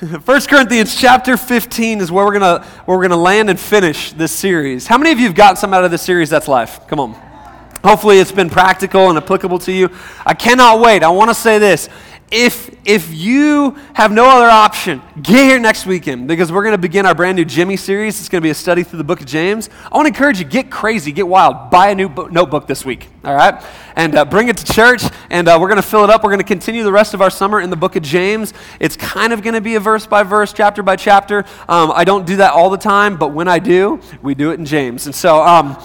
1 Corinthians chapter 15 is where we're gonna where we're gonna land and finish this series. How many of you have gotten some out of this series that's life? Come on. Hopefully it's been practical and applicable to you. I cannot wait. I want to say this if if you have no other option, get here next weekend because we're going to begin our brand new Jimmy series. It's going to be a study through the book of James. I want to encourage you, get crazy, get wild, buy a new bo- notebook this week, all right, and uh, bring it to church. And uh, we're going to fill it up. We're going to continue the rest of our summer in the book of James. It's kind of going to be a verse by verse, chapter by chapter. Um, I don't do that all the time, but when I do, we do it in James. And so. Um,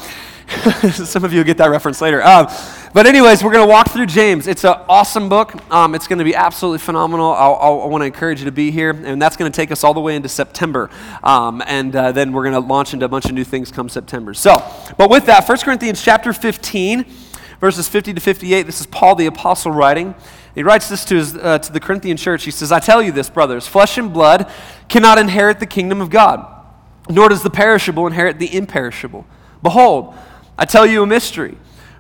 Some of you will get that reference later. Um, but, anyways, we're going to walk through James. It's an awesome book. Um, it's going to be absolutely phenomenal. I'll, I'll, i want to encourage you to be here, and that's going to take us all the way into September. Um, and uh, then we're going to launch into a bunch of new things come September. So, but with that, 1 Corinthians chapter 15, verses 50 to 58, this is Paul the Apostle writing. He writes this to, his, uh, to the Corinthian church. He says, I tell you this, brothers, flesh and blood cannot inherit the kingdom of God, nor does the perishable inherit the imperishable. Behold, I tell you a mystery.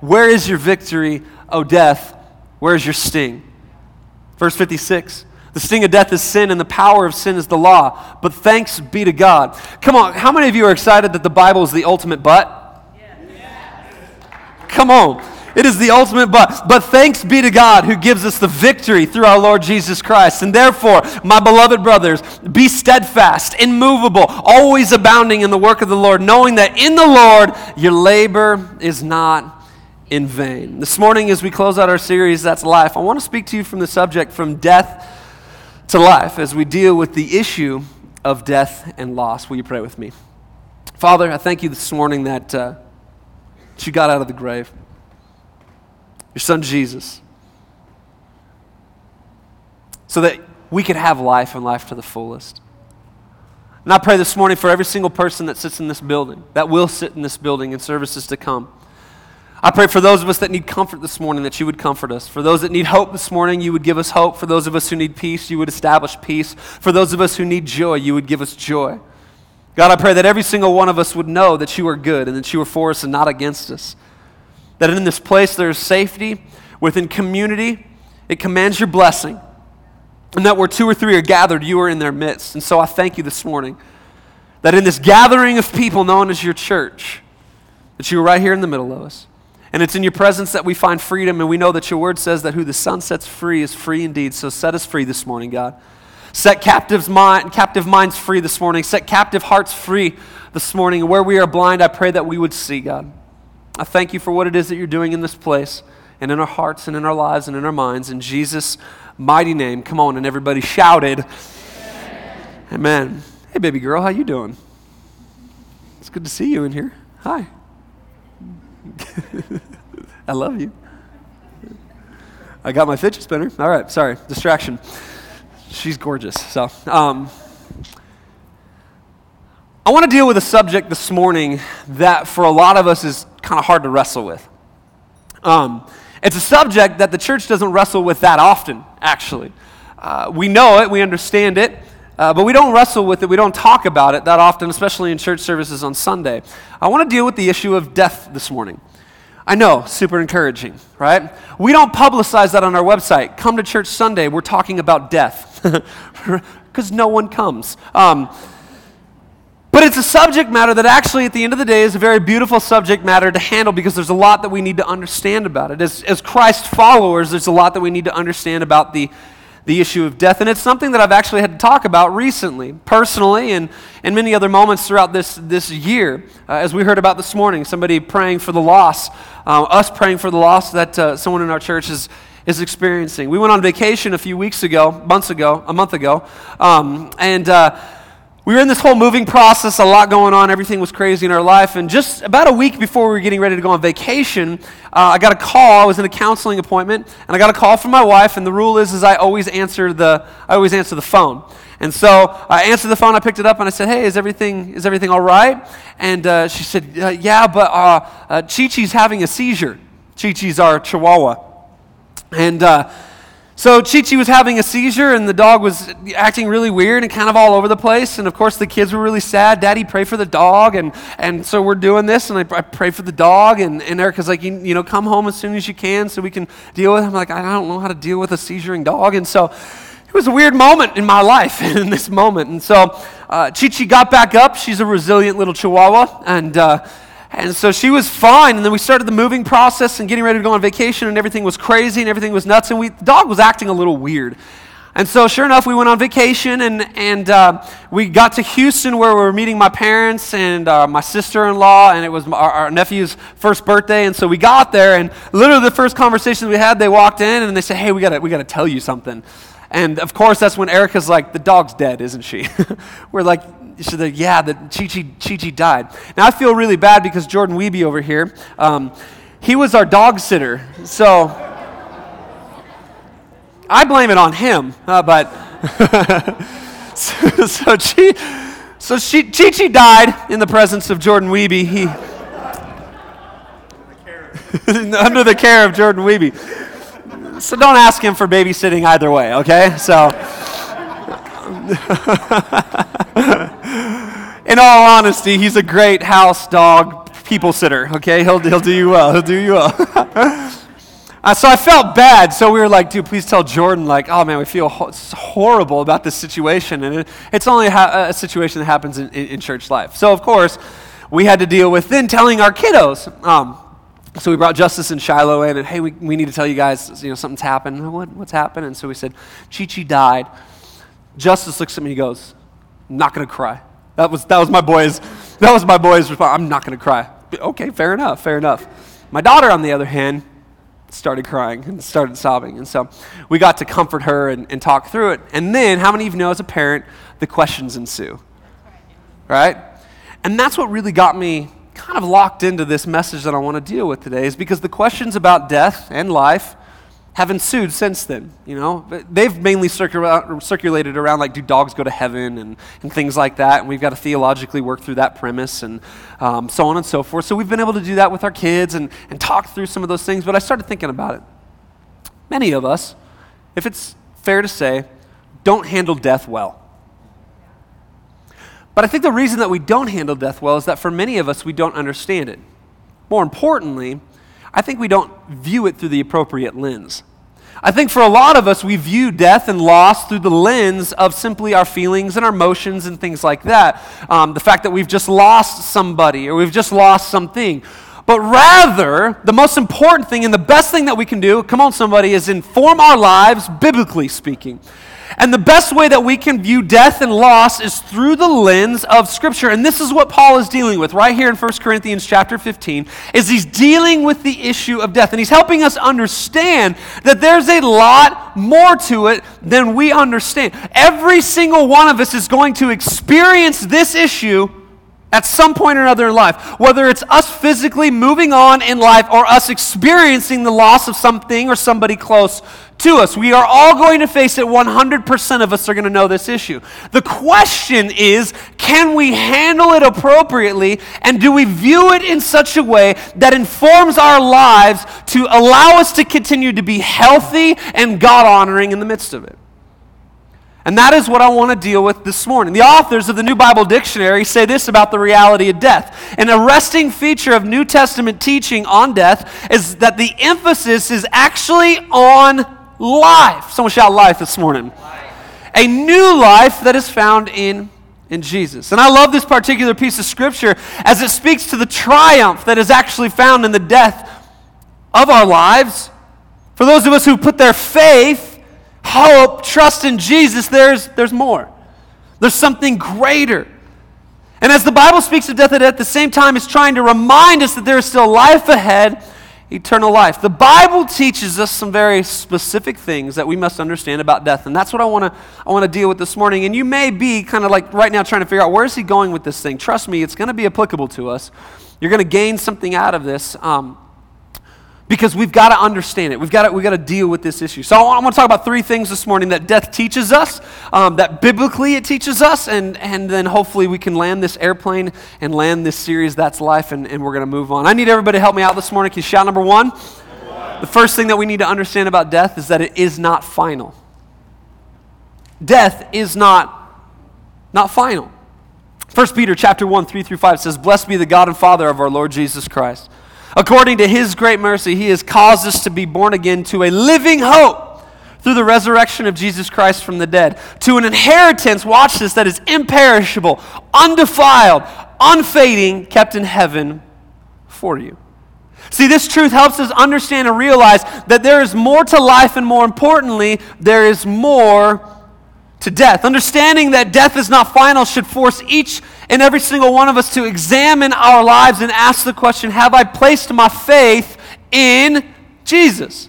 where is your victory? O death, where is your sting? Verse 56. The sting of death is sin, and the power of sin is the law. But thanks be to God. Come on, how many of you are excited that the Bible is the ultimate but? Come on. It is the ultimate but. But thanks be to God who gives us the victory through our Lord Jesus Christ. And therefore, my beloved brothers, be steadfast, immovable, always abounding in the work of the Lord, knowing that in the Lord your labor is not in vain. This morning, as we close out our series, That's Life, I want to speak to you from the subject from death to life as we deal with the issue of death and loss. Will you pray with me? Father, I thank you this morning that, uh, that you got out of the grave your son Jesus, so that we could have life and life to the fullest. And I pray this morning for every single person that sits in this building, that will sit in this building in services to come. I pray for those of us that need comfort this morning that you would comfort us. For those that need hope this morning, you would give us hope. For those of us who need peace, you would establish peace. For those of us who need joy, you would give us joy. God, I pray that every single one of us would know that you are good and that you are for us and not against us. That in this place there is safety, within community, it commands your blessing. And that where two or three are gathered, you are in their midst. And so I thank you this morning that in this gathering of people known as your church, that you are right here in the middle of us. And it's in your presence that we find freedom, and we know that your word says that who the Son sets free is free indeed. So set us free this morning, God. Set captives mind, captive minds free this morning. Set captive hearts free this morning. And where we are blind, I pray that we would see, God. I thank you for what it is that you're doing in this place and in our hearts and in our lives and in our minds. In Jesus' mighty name. Come on, and everybody shouted. Amen. Amen. Hey, baby girl, how you doing? It's good to see you in here. Hi. I love you. I got my fidget spinner. All right, sorry, distraction. She's gorgeous. So, um, I want to deal with a subject this morning that for a lot of us is kind of hard to wrestle with. Um, it's a subject that the church doesn't wrestle with that often, actually. Uh, we know it, we understand it, uh, but we don't wrestle with it, we don't talk about it that often, especially in church services on Sunday. I want to deal with the issue of death this morning. I know, super encouraging, right? We don't publicize that on our website. Come to church Sunday, we're talking about death, because no one comes. Um, but it's a subject matter that actually, at the end of the day, is a very beautiful subject matter to handle because there's a lot that we need to understand about it. As, as Christ followers, there's a lot that we need to understand about the, the issue of death. And it's something that I've actually had to talk about recently, personally, and in many other moments throughout this, this year. Uh, as we heard about this morning, somebody praying for the loss, uh, us praying for the loss that uh, someone in our church is, is experiencing. We went on vacation a few weeks ago, months ago, a month ago, um, and uh, we were in this whole moving process, a lot going on, everything was crazy in our life. And just about a week before we were getting ready to go on vacation, uh, I got a call. I was in a counseling appointment, and I got a call from my wife. And the rule is, is I always answer the, I always answer the phone. And so I answered the phone, I picked it up, and I said, Hey, is everything, is everything all right? And uh, she said, uh, Yeah, but uh, uh, Chi Chi's having a seizure. Chi Chi's our chihuahua. And uh, so Chi Chi was having a seizure, and the dog was acting really weird and kind of all over the place. And of course, the kids were really sad. Daddy, pray for the dog. And, and so we're doing this, and I, I pray for the dog. And, and Erica's like, you, you know, come home as soon as you can so we can deal with it. I'm like, I don't know how to deal with a seizuring dog. And so it was a weird moment in my life in this moment. And so uh, Chi Chi got back up. She's a resilient little chihuahua. And, uh, and so she was fine. And then we started the moving process and getting ready to go on vacation, and everything was crazy and everything was nuts. And we, the dog was acting a little weird. And so, sure enough, we went on vacation and, and uh, we got to Houston where we were meeting my parents and uh, my sister in law, and it was our, our, nephew's first birthday. And so we got there, and literally the first conversation we had, they walked in and they said, Hey, we got we got to tell you something. And of course, that's when Erica's like, The dog's dead, isn't she? we're like, she's like, yeah, the Chi Chi, died. Now I feel really bad because Jordan Weeby over here, um, he was our dog sitter. So I blame it on him, uh, but so, so, Chi, so Chi Chi died in the presence of Jordan Weeby. He, under the care of Jordan Weeby. So don't ask him for babysitting either way, okay? So. In all honesty, he's a great house dog people sitter, okay? He'll, he'll do you well. He'll do you well. uh, so I felt bad. So we were like, dude, please tell Jordan, like, oh man, we feel ho- horrible about this situation. And it, it's only ha- a situation that happens in, in, in, church life. So, of course, we had to deal with then telling our kiddos. Um, so we brought Justice and Shiloh in, and hey, we, we need to tell you guys, you know, something's happened. What, what's happened? And so we said, Chi Chi died. Justice looks at me and goes, not going to cry. That was, that was my boy's, that was my boy's response. I'm not going to cry. Okay, fair enough, fair enough. My daughter, on the other hand, started crying and started sobbing. And so we got to comfort her and, and talk through it. And then, how many of you know as a parent, the questions ensue? Right? And that's what really got me kind of locked into this message that I want to deal with today, is because the questions about death and life have ensued since then. You know, they've mainly circul- circulated around like, do dogs go to heaven and, and things like that. And we've got to theologically work through that premise and um, so on and so forth. So we've been able to do that with our kids and, and talk through some of those things. But I started thinking about it. Many of us, if it's fair to say, don't handle death well. But I think the reason that we don't handle death well is that for many of us, we don't understand it. More importantly, I think we don't view it through the appropriate lens. I think for a lot of us, we view death and loss through the lens of simply our feelings and our emotions and things like that. Um, the fact that we've just lost somebody or we've just lost something. But rather, the most important thing and the best thing that we can do, come on, somebody, is inform our lives, biblically speaking. And the best way that we can view death and loss is through the lens of scripture. And this is what Paul is dealing with right here in 1 Corinthians chapter 15 is he's dealing with the issue of death and he's helping us understand that there's a lot more to it than we understand. Every single one of us is going to experience this issue at some point or another in life, whether it's us physically moving on in life or us experiencing the loss of something or somebody close to us. We are all going to face it. 100% of us are going to know this issue. The question is can we handle it appropriately and do we view it in such a way that informs our lives to allow us to continue to be healthy and God honoring in the midst of it? And that is what I want to deal with this morning. The authors of the New Bible Dictionary say this about the reality of death. An arresting feature of New Testament teaching on death is that the emphasis is actually on life. Someone shout life this morning. A new life that is found in, in Jesus. And I love this particular piece of scripture as it speaks to the triumph that is actually found in the death of our lives. For those of us who put their faith, hope, trust in Jesus, there's, there's more. There's something greater. And as the Bible speaks of death at the same time, it's trying to remind us that there is still life ahead eternal life. The Bible teaches us some very specific things that we must understand about death, and that's what I want to I want to deal with this morning. And you may be kind of like right now trying to figure out where is he going with this thing. Trust me, it's going to be applicable to us. You're going to gain something out of this. Um, because we've got to understand it. We've got to, we've got to deal with this issue. So I want to talk about three things this morning that death teaches us, um, that biblically it teaches us, and, and then hopefully we can land this airplane and land this series, That's Life, and, and we're going to move on. I need everybody to help me out this morning. Can you shout number one? The first thing that we need to understand about death is that it is not final. Death is not, not final. 1 Peter chapter 1, 3 through 5 says, Blessed be the God and Father of our Lord Jesus Christ According to his great mercy, he has caused us to be born again to a living hope through the resurrection of Jesus Christ from the dead, to an inheritance, watch this, that is imperishable, undefiled, unfading, kept in heaven for you. See, this truth helps us understand and realize that there is more to life, and more importantly, there is more to death. Understanding that death is not final should force each and every single one of us to examine our lives and ask the question Have I placed my faith in Jesus?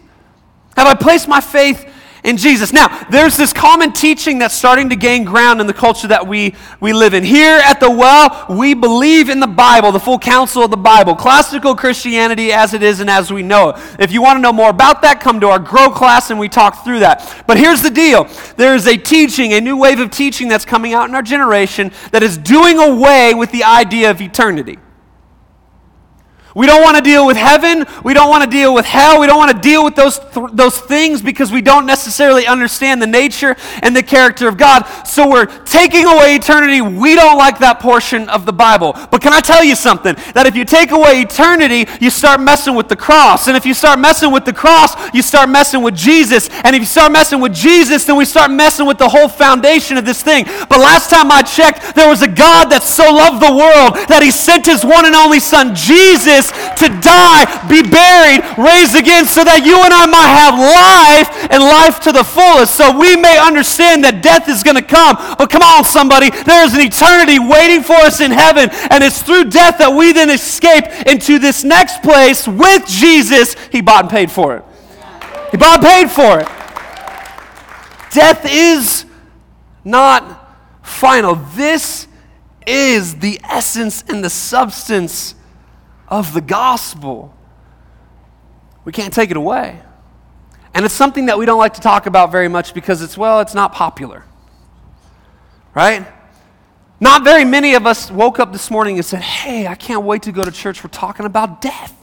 Have I placed my faith in Jesus. Now, there's this common teaching that's starting to gain ground in the culture that we, we live in. Here at the well, we believe in the Bible, the full counsel of the Bible, classical Christianity as it is and as we know it. If you want to know more about that, come to our Grow class and we talk through that. But here's the deal there is a teaching, a new wave of teaching that's coming out in our generation that is doing away with the idea of eternity. We don't want to deal with heaven. We don't want to deal with hell. We don't want to deal with those, th- those things because we don't necessarily understand the nature and the character of God. So we're taking away eternity. We don't like that portion of the Bible. But can I tell you something? That if you take away eternity, you start messing with the cross. And if you start messing with the cross, you start messing with Jesus. And if you start messing with Jesus, then we start messing with the whole foundation of this thing. But last time I checked, there was a God that so loved the world that he sent his one and only Son, Jesus to die, be buried, raised again, so that you and I might have life and life to the fullest. So we may understand that death is going to come. But come on, somebody, there is an eternity waiting for us in heaven, and it's through death that we then escape into this next place with Jesus. He bought and paid for it. He bought and paid for it. Death is not final. This is the essence and the substance of the gospel. We can't take it away. And it's something that we don't like to talk about very much because it's, well, it's not popular. Right? Not very many of us woke up this morning and said, Hey, I can't wait to go to church. We're talking about death.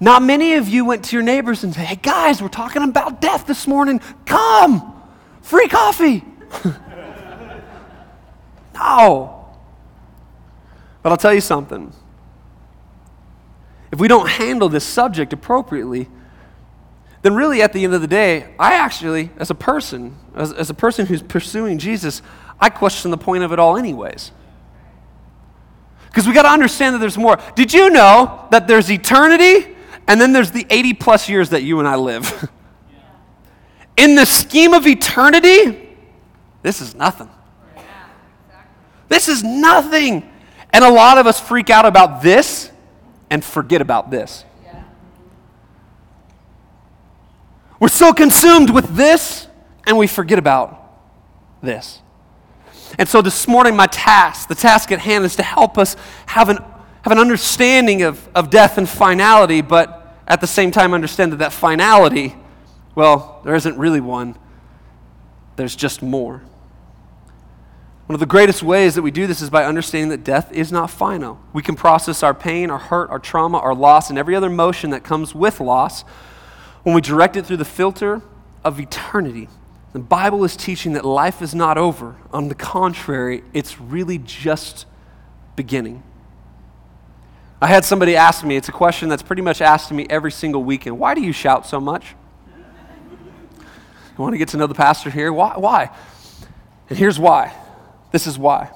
Not many of you went to your neighbors and said, Hey, guys, we're talking about death this morning. Come, free coffee. no. But I'll tell you something if we don't handle this subject appropriately, then really at the end of the day, I actually, as a person, as, as a person who's pursuing Jesus, I question the point of it all, anyways. Because we got to understand that there's more. Did you know that there's eternity and then there's the 80 plus years that you and I live? In the scheme of eternity, this is nothing. This is nothing. And a lot of us freak out about this and forget about this. We're so consumed with this and we forget about this. And so this morning, my task, the task at hand, is to help us have an, have an understanding of, of death and finality, but at the same time understand that that finality, well, there isn't really one, there's just more. One of the greatest ways that we do this is by understanding that death is not final. We can process our pain, our hurt, our trauma, our loss, and every other emotion that comes with loss when we direct it through the filter of eternity. The Bible is teaching that life is not over. On the contrary, it's really just beginning. I had somebody ask me, it's a question that's pretty much asked to me every single weekend. Why do you shout so much? I want to get to know the pastor here? Why? Why? And here's why. This is why.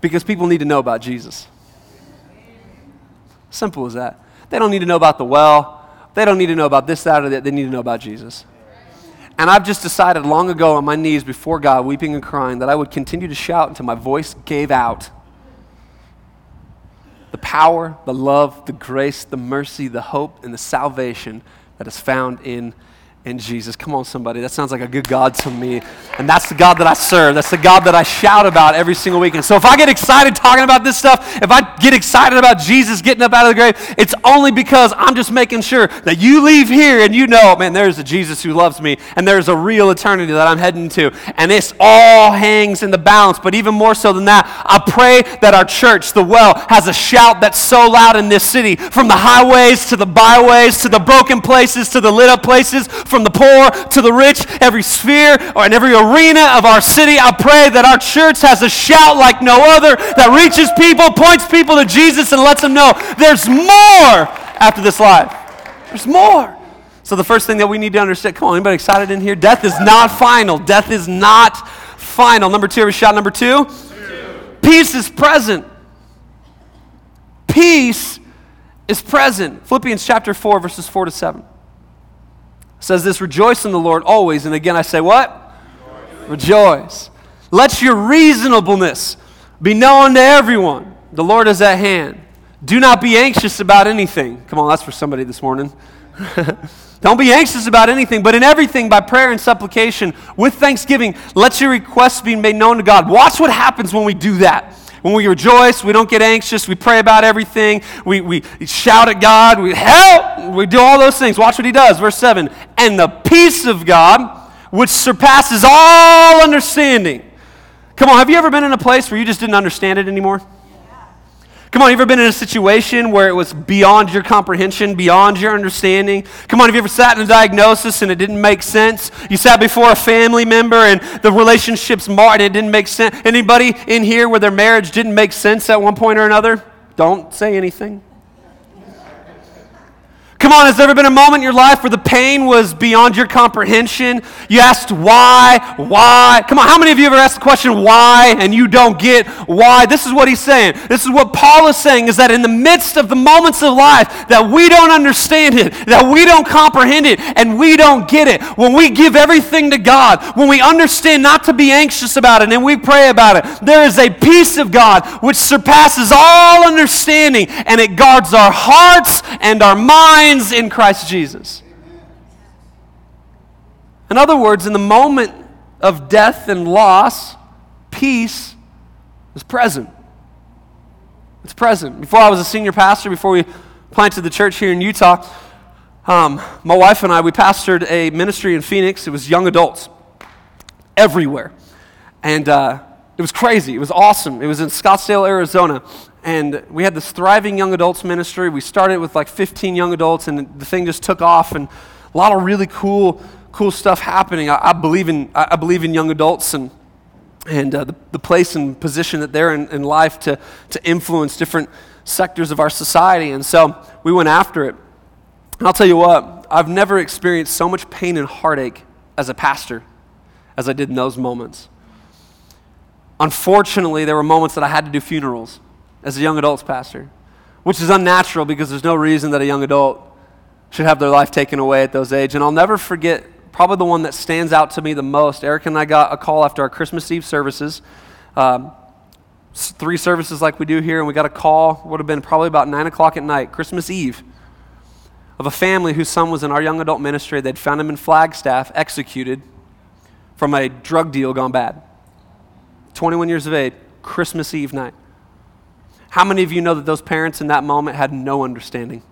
Because people need to know about Jesus. Simple as that. They don't need to know about the well. They don't need to know about this, that, or that. They need to know about Jesus. And I've just decided long ago on my knees before God, weeping and crying, that I would continue to shout until my voice gave out. The power, the love, the grace, the mercy, the hope, and the salvation that is found in in Jesus. Come on, somebody. That sounds like a good God to me. And that's the God that I serve. That's the God that I shout about every single week. And so if I get excited talking about this stuff, if I get excited about Jesus getting up out of the grave, it's only because I'm just making sure that you leave here and you know, man, there's a Jesus who loves me and there's a real eternity that I'm heading to. And this all hangs in the balance. But even more so than that, I pray that our church, the well, has a shout that's so loud in this city from the highways to the byways to the broken places to the lit up places, from the poor to the rich, every sphere or in every arena of our city. I pray that our church has a shout like no other that reaches people, points people to Jesus, and lets them know there's more after this life. There's more. So the first thing that we need to understand, come on, anybody excited in here? Death is not final. Death is not final. Number two, shout number two. two. Peace is present. Peace is present. Philippians chapter 4, verses 4 to 7 says this Rejoice in the Lord always. And again, I say, What? Rejoice. Rejoice. Let your reasonableness be known to everyone. The Lord is at hand. Do not be anxious about anything. Come on, that's for somebody this morning. Don't be anxious about anything, but in everything, by prayer and supplication, with thanksgiving, let your requests be made known to God. Watch what happens when we do that. When we rejoice, we don't get anxious, we pray about everything, we, we shout at God, we help, we do all those things. Watch what he does. Verse 7 And the peace of God, which surpasses all understanding. Come on, have you ever been in a place where you just didn't understand it anymore? Come on, you ever been in a situation where it was beyond your comprehension, beyond your understanding? Come on, have you ever sat in a diagnosis and it didn't make sense? You sat before a family member and the relationship's marred it didn't make sense. Anybody in here where their marriage didn't make sense at one point or another? Don't say anything. Come on, has there ever been a moment in your life where the pain was beyond your comprehension? You asked why, why? Come on, how many of you ever asked the question why and you don't get why? This is what he's saying. This is what Paul is saying is that in the midst of the moments of life that we don't understand it, that we don't comprehend it, and we don't get it, when we give everything to God, when we understand not to be anxious about it and we pray about it, there is a peace of God which surpasses all understanding and it guards our hearts and our minds in Christ Jesus. In other words, in the moment of death and loss, peace is present. It's present. Before I was a senior pastor, before we planted the church here in Utah, um, my wife and I, we pastored a ministry in Phoenix. It was young adults everywhere. And uh, it was crazy. It was awesome. It was in Scottsdale, Arizona and we had this thriving young adults ministry. We started with like 15 young adults, and the thing just took off, and a lot of really cool, cool stuff happening. I, I believe in I believe in young adults and and uh, the, the place and position that they're in, in life to to influence different sectors of our society. And so we went after it. I'll tell you what, I've never experienced so much pain and heartache as a pastor as I did in those moments. Unfortunately, there were moments that I had to do funerals as a young adults pastor, which is unnatural because there's no reason that a young adult should have their life taken away at those age. And I'll never forget probably the one that stands out to me the most. Erica and I got a call after our Christmas Eve services. Um, three services like we do here, and we got a call, would have been probably about 9 o'clock at night, Christmas Eve, of a family whose son was in our young adult ministry. They'd found him in Flagstaff, executed from a drug deal gone bad. 21 years of age, Christmas Eve night. How many of you know that those parents in that moment had no understanding?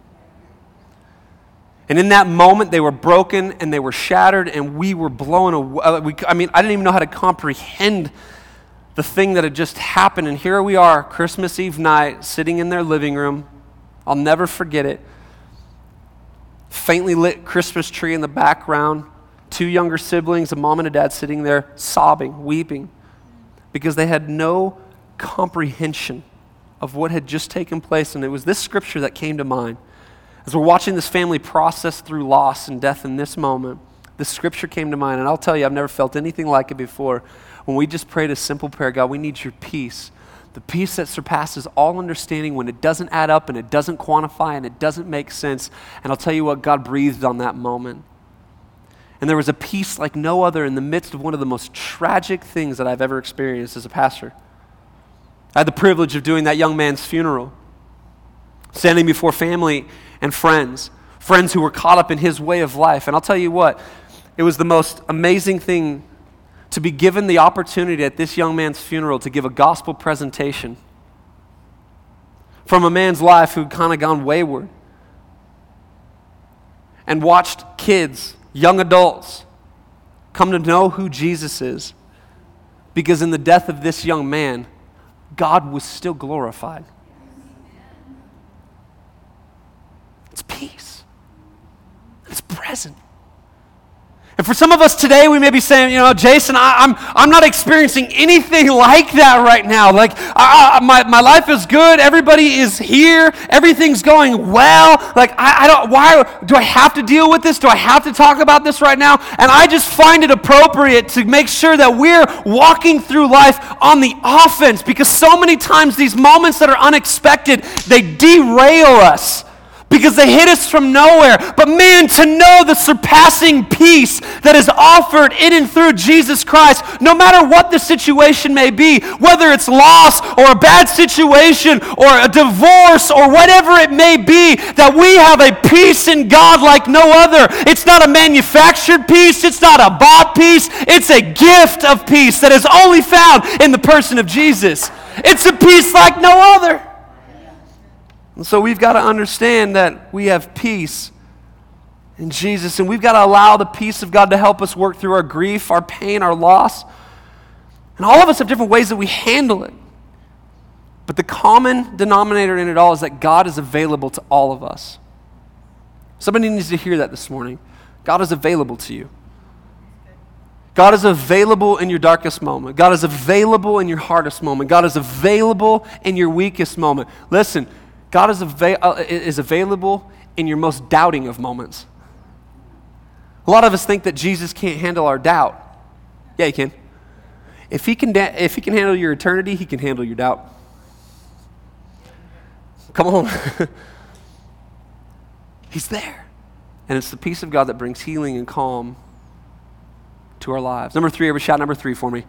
And in that moment, they were broken and they were shattered, and we were blown away. Uh, I mean, I didn't even know how to comprehend the thing that had just happened. And here we are, Christmas Eve night, sitting in their living room. I'll never forget it. Faintly lit Christmas tree in the background, two younger siblings, a mom and a dad sitting there sobbing, weeping, because they had no comprehension of what had just taken place. And it was this scripture that came to mind. As we're watching this family process through loss and death in this moment, this scripture came to mind. And I'll tell you, I've never felt anything like it before. When we just prayed a simple prayer God, we need your peace. The peace that surpasses all understanding when it doesn't add up and it doesn't quantify and it doesn't make sense. And I'll tell you what, God breathed on that moment. And there was a peace like no other in the midst of one of the most tragic things that I've ever experienced as a pastor. I had the privilege of doing that young man's funeral, standing before family and friends, friends who were caught up in his way of life. And I'll tell you what, It was the most amazing thing to be given the opportunity at this young man's funeral to give a gospel presentation from a man's life who'd kind of gone wayward and watched kids, young adults, come to know who Jesus is. Because in the death of this young man, God was still glorified. It's peace, it's present. And for some of us today, we may be saying, you know, Jason, I, am I'm, I'm not experiencing anything like that right now. Like, I, I, my, my life is good. Everybody is here. Everything's going well. Like, I, I don't, why do I have to deal with this? Do I have to talk about this right now? And I just find it appropriate to make sure that we're walking through life on the offense because so many times these moments that are unexpected, they derail us because they hit us from nowhere. But man, to know the surpassing peace that is offered in and through Jesus Christ, no matter what the situation may be, whether it's loss or a bad situation or a divorce or whatever it may be, that we have a peace in God like no other. It's not a manufactured peace, it's not a bought peace, it's a gift of peace that is only found in the person of Jesus. It's a peace like no other. And so we've got to understand that we have peace in Jesus, and we've got to allow the peace of God to help us work through our grief, our pain, our loss. And all of us have different ways that we handle it. But the common denominator in it all is that God is available to all of us. Somebody needs to hear that this morning. God is available to you. God is available in your darkest moment. God is available in your hardest moment. God is available in your weakest moment. Listen, God is, ava- uh, is available in your most doubting of moments. A lot of us think that Jesus can't handle our doubt. Yeah, he can. If he can, da- if he can handle your eternity, he can handle your doubt. Come on. He's there. And it's the peace of God that brings healing and calm to our lives. Number three, ever shout number three for me.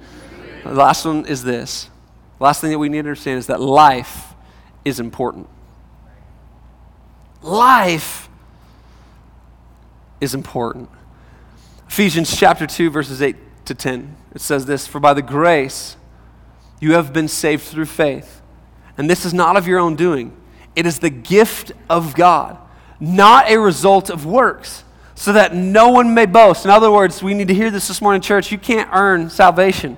The last one is this. The last thing that we need to understand is that life is important life is important. Ephesians chapter 2, verses 8 to 10. It says this For by the grace you have been saved through faith. And this is not of your own doing, it is the gift of God, not a result of works, so that no one may boast. In other words, we need to hear this this morning, church. You can't earn salvation.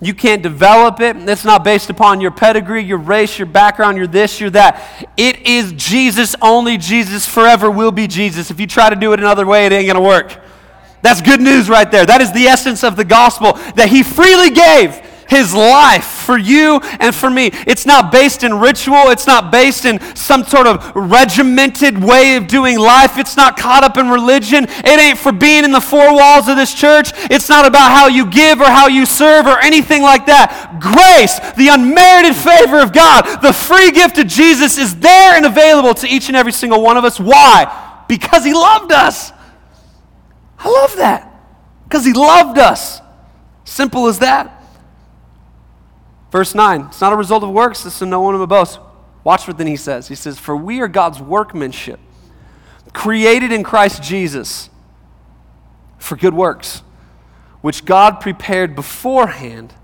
You can't develop it. It's not based upon your pedigree, your race, your background, your this, your that. It is Jesus only. Jesus forever will be Jesus. If you try to do it another way, it ain't going to work. That's good news right there. That is the essence of the gospel that he freely gave his life for you and for me. It's not based in ritual, it's not based in some sort of regimented way of doing life. It's not caught up in religion. It ain't for being in the four walls of this church. It's not about how you give or how you serve or anything like that. Grace, the unmerited favor of God, the free gift of Jesus is there and available to each and every single one of us. Why? Because he loved us. I love that. Because he loved us. Simple as that. Verse 9, it's not a result of works, it's so no one will boast. Watch what then he says. He says, For we are God's workmanship, created in Christ Jesus for good works, which God prepared beforehand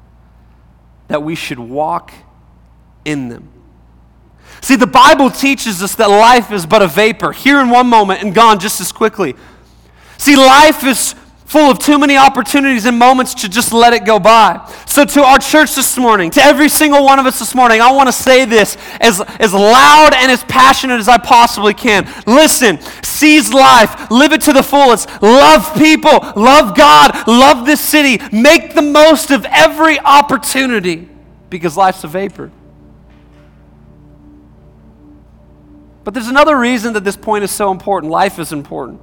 that we should walk in them. See, the Bible teaches us that life is but a vapor, here in one moment and gone just as quickly. See, life is full of too many opportunities and moments to just let it go by. So, to our church this morning, to every single one of us this morning, I want to say this as, as loud and as passionate as I possibly can. Listen, seize life, live it to the fullest, love people, love God, love this city, make the most of every opportunity because life's a vapor. But there's another reason that this point is so important. Life is important.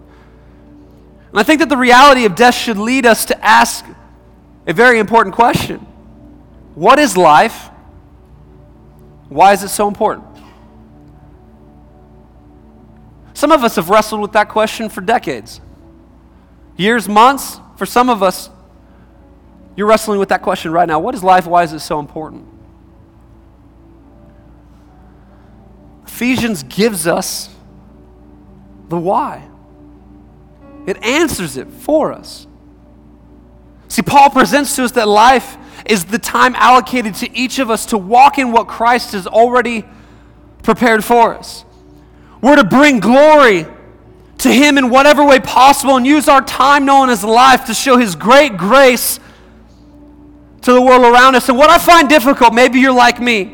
And I think that the reality of death should lead us to ask a very important question What is life? Why is it so important? Some of us have wrestled with that question for decades. Years, months, for some of us, you're wrestling with that question right now. What is life? Why is it so important? Ephesians gives us the why. It answers it for us. See, Paul presents to us that life is the time allocated to each of us to walk in what Christ has already prepared for us. We're to bring glory to Him in whatever way possible and use our time known as life to show His great grace to the world around us. And what I find difficult, maybe you're like me,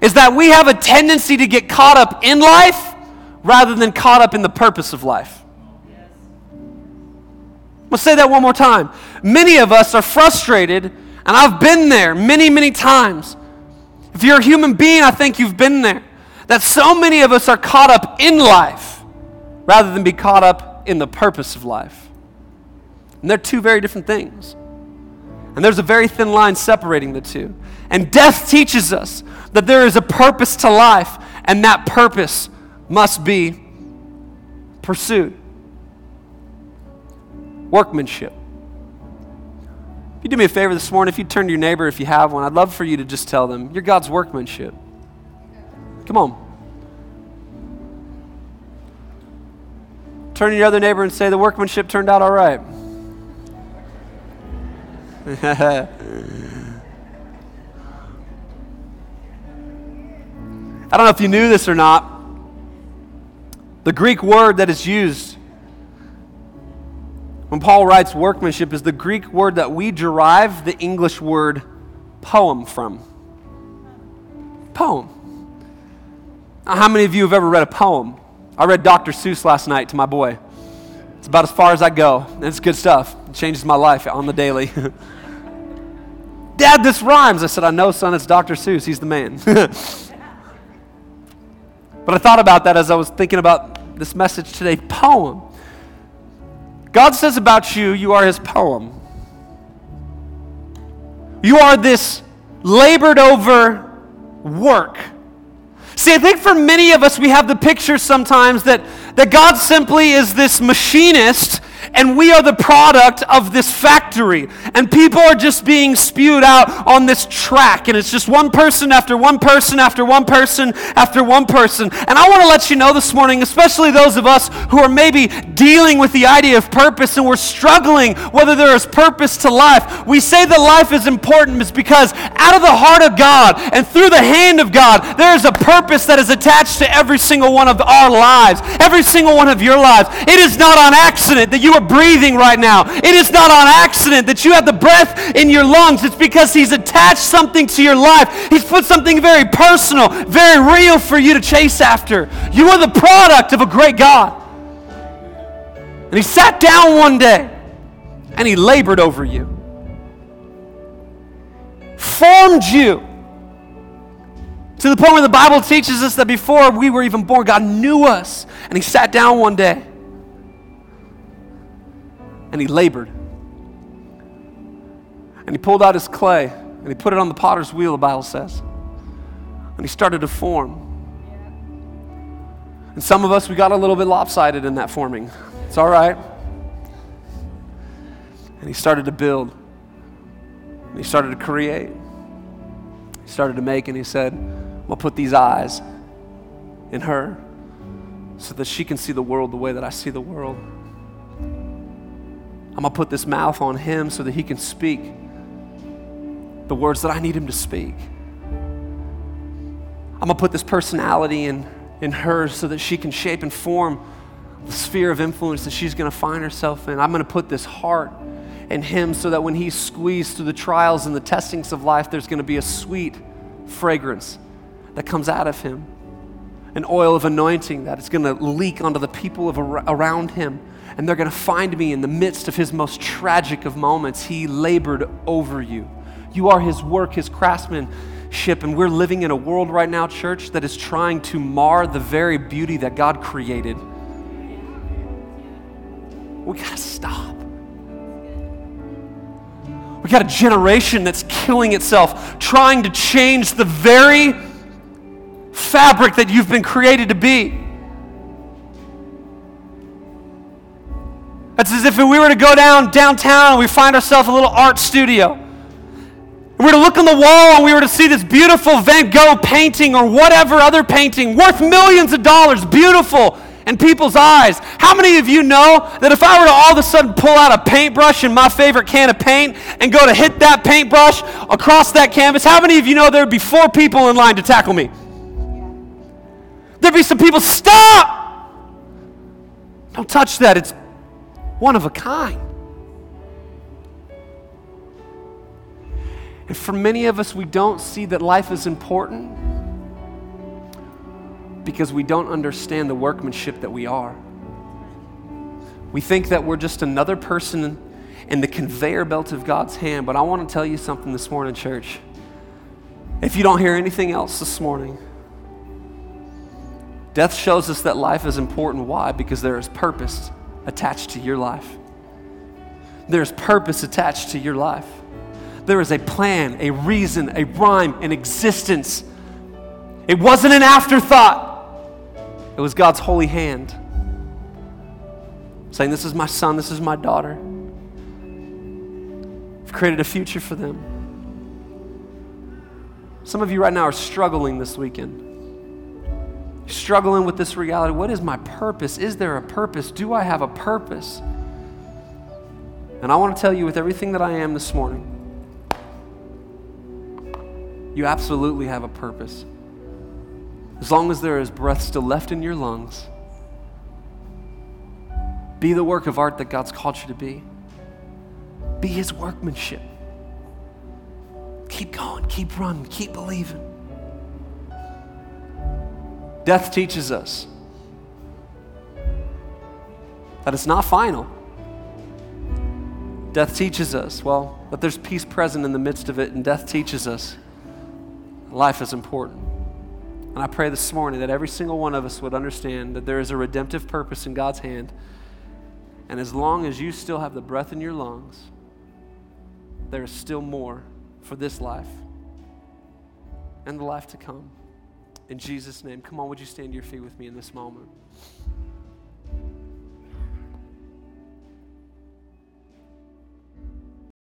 is that we have a tendency to get caught up in life rather than caught up in the purpose of life. I'll say that one more time. Many of us are frustrated, and I've been there many, many times. If you're a human being, I think you've been there. That so many of us are caught up in life rather than be caught up in the purpose of life. And they're two very different things. And there's a very thin line separating the two. And death teaches us that there is a purpose to life, and that purpose must be pursued workmanship. If you do me a favor this morning, if you turn to your neighbor, if you have one, I'd love for you to just tell them, you're God's workmanship. Come on. Turn to your other neighbor and say, the workmanship turned out all right. I don't know if you knew this or not. The Greek word that is used when Paul writes workmanship is the Greek word that we derive the English word poem from. Poem. Now, how many of you have ever read a poem? I read Dr. Seuss last night to my boy. It's about as far as I go. It's good stuff. It changes my life on the daily. Dad, this rhymes. I said, I know, son, it's Dr. Seuss. He's the man. but I thought about that as I was thinking about this message today. Poem. God says about you, you are his poem. You are this labored over work. See, I think for many of us, we have the picture sometimes that, that God simply is this machinist and we are the product of this factory. And people are just being spewed out on this track. And it's just one person after one person after one person after one person. And I want to let you know this morning, especially those of us who are maybe dealing with the idea of purpose and we're struggling whether there is purpose to life. We say that life is important is because out of the heart of God and through the hand of God, there is a purpose that is attached to every single one of our lives, every single one of your lives. It is not on accident that you are breathing right now. It is not on accident that you have the breath in your lungs. It's because He's attached something to your life. He's put something very personal, very real for you to chase after. You are the product of a great God. And He sat down one day and He labored over you, formed you. To the point where the Bible teaches us that before we were even born, God knew us. And He sat down one day and he labored. And he pulled out his clay and he put it on the potter's wheel, the Bible says. And he started to form. And some of us, we got a little bit lopsided in that forming. It's all right. And he started to build. And he started to create. He started to make, and he said, to put these eyes in her so that she can see the world the way that I see the world. I'm going to put this mouth on him so that he can speak the words that I need him to speak. I'm going to put this personality in, in her so that she can shape and form the sphere of influence that she's going to find herself in. I'm going to put this heart in him so that when he's squeezed through the trials and the testings of life, there's going to be a sweet fragrance that comes out of him. An oil of anointing that is going to leak onto the people of around him and they're going to find me in the midst of his most tragic of moments. He labored over you. You are his work, his craftsmanship, and we're living in a world right now, church, that is trying to mar the very beauty that God created. We got to stop. We got a generation that's killing itself, trying to change the very fabric that you've been created to be. It's as if we were to go down downtown and we find ourselves a little art studio. We were to look on the wall and we were to see this beautiful Van Gogh painting or whatever other painting worth millions of dollars, beautiful. in people's eyes. How many of you know that if I were to all of a sudden pull out a paintbrush and my favorite can of paint and go to hit that paintbrush across that canvas, how many of you know there would be four people in line to tackle me? There'd be some people, stop! Don't touch that. It's one of a kind. And for many of us, we don't see that life is important because we don't understand the workmanship that we are. We think that we're just another person in the conveyor belt of God's hand, but I want to tell you something this morning, church. If you don't hear anything else this morning, death shows us that life is important. Why? Because there is purpose attached to your life. There's purpose attached to your life. There is a plan, a reason, a rhyme, an existence. It wasn't an afterthought. It was God's holy hand saying, This is my son, this is my daughter. I've created a future for them. Some of you right now are struggling this weekend. Struggling with this reality. What is my purpose? Is there a purpose? Do I have a purpose? And I want to tell you with everything that I am this morning, you absolutely have a purpose. As long as there is breath still left in your lungs, be the work of art that God's called you to be. Be His workmanship. Keep going, keep running, keep believing. Death teaches us that it's not final. Death teaches us, well, that there's peace present in the midst of it, and death teaches us life is important. And I pray this morning that every single one of us would understand that there is a redemptive purpose in God's hand. And as long as you still have the breath in your lungs, there is still more for this life and the life to come. In Jesus' name, come on, would you stand to your feet with me in this moment?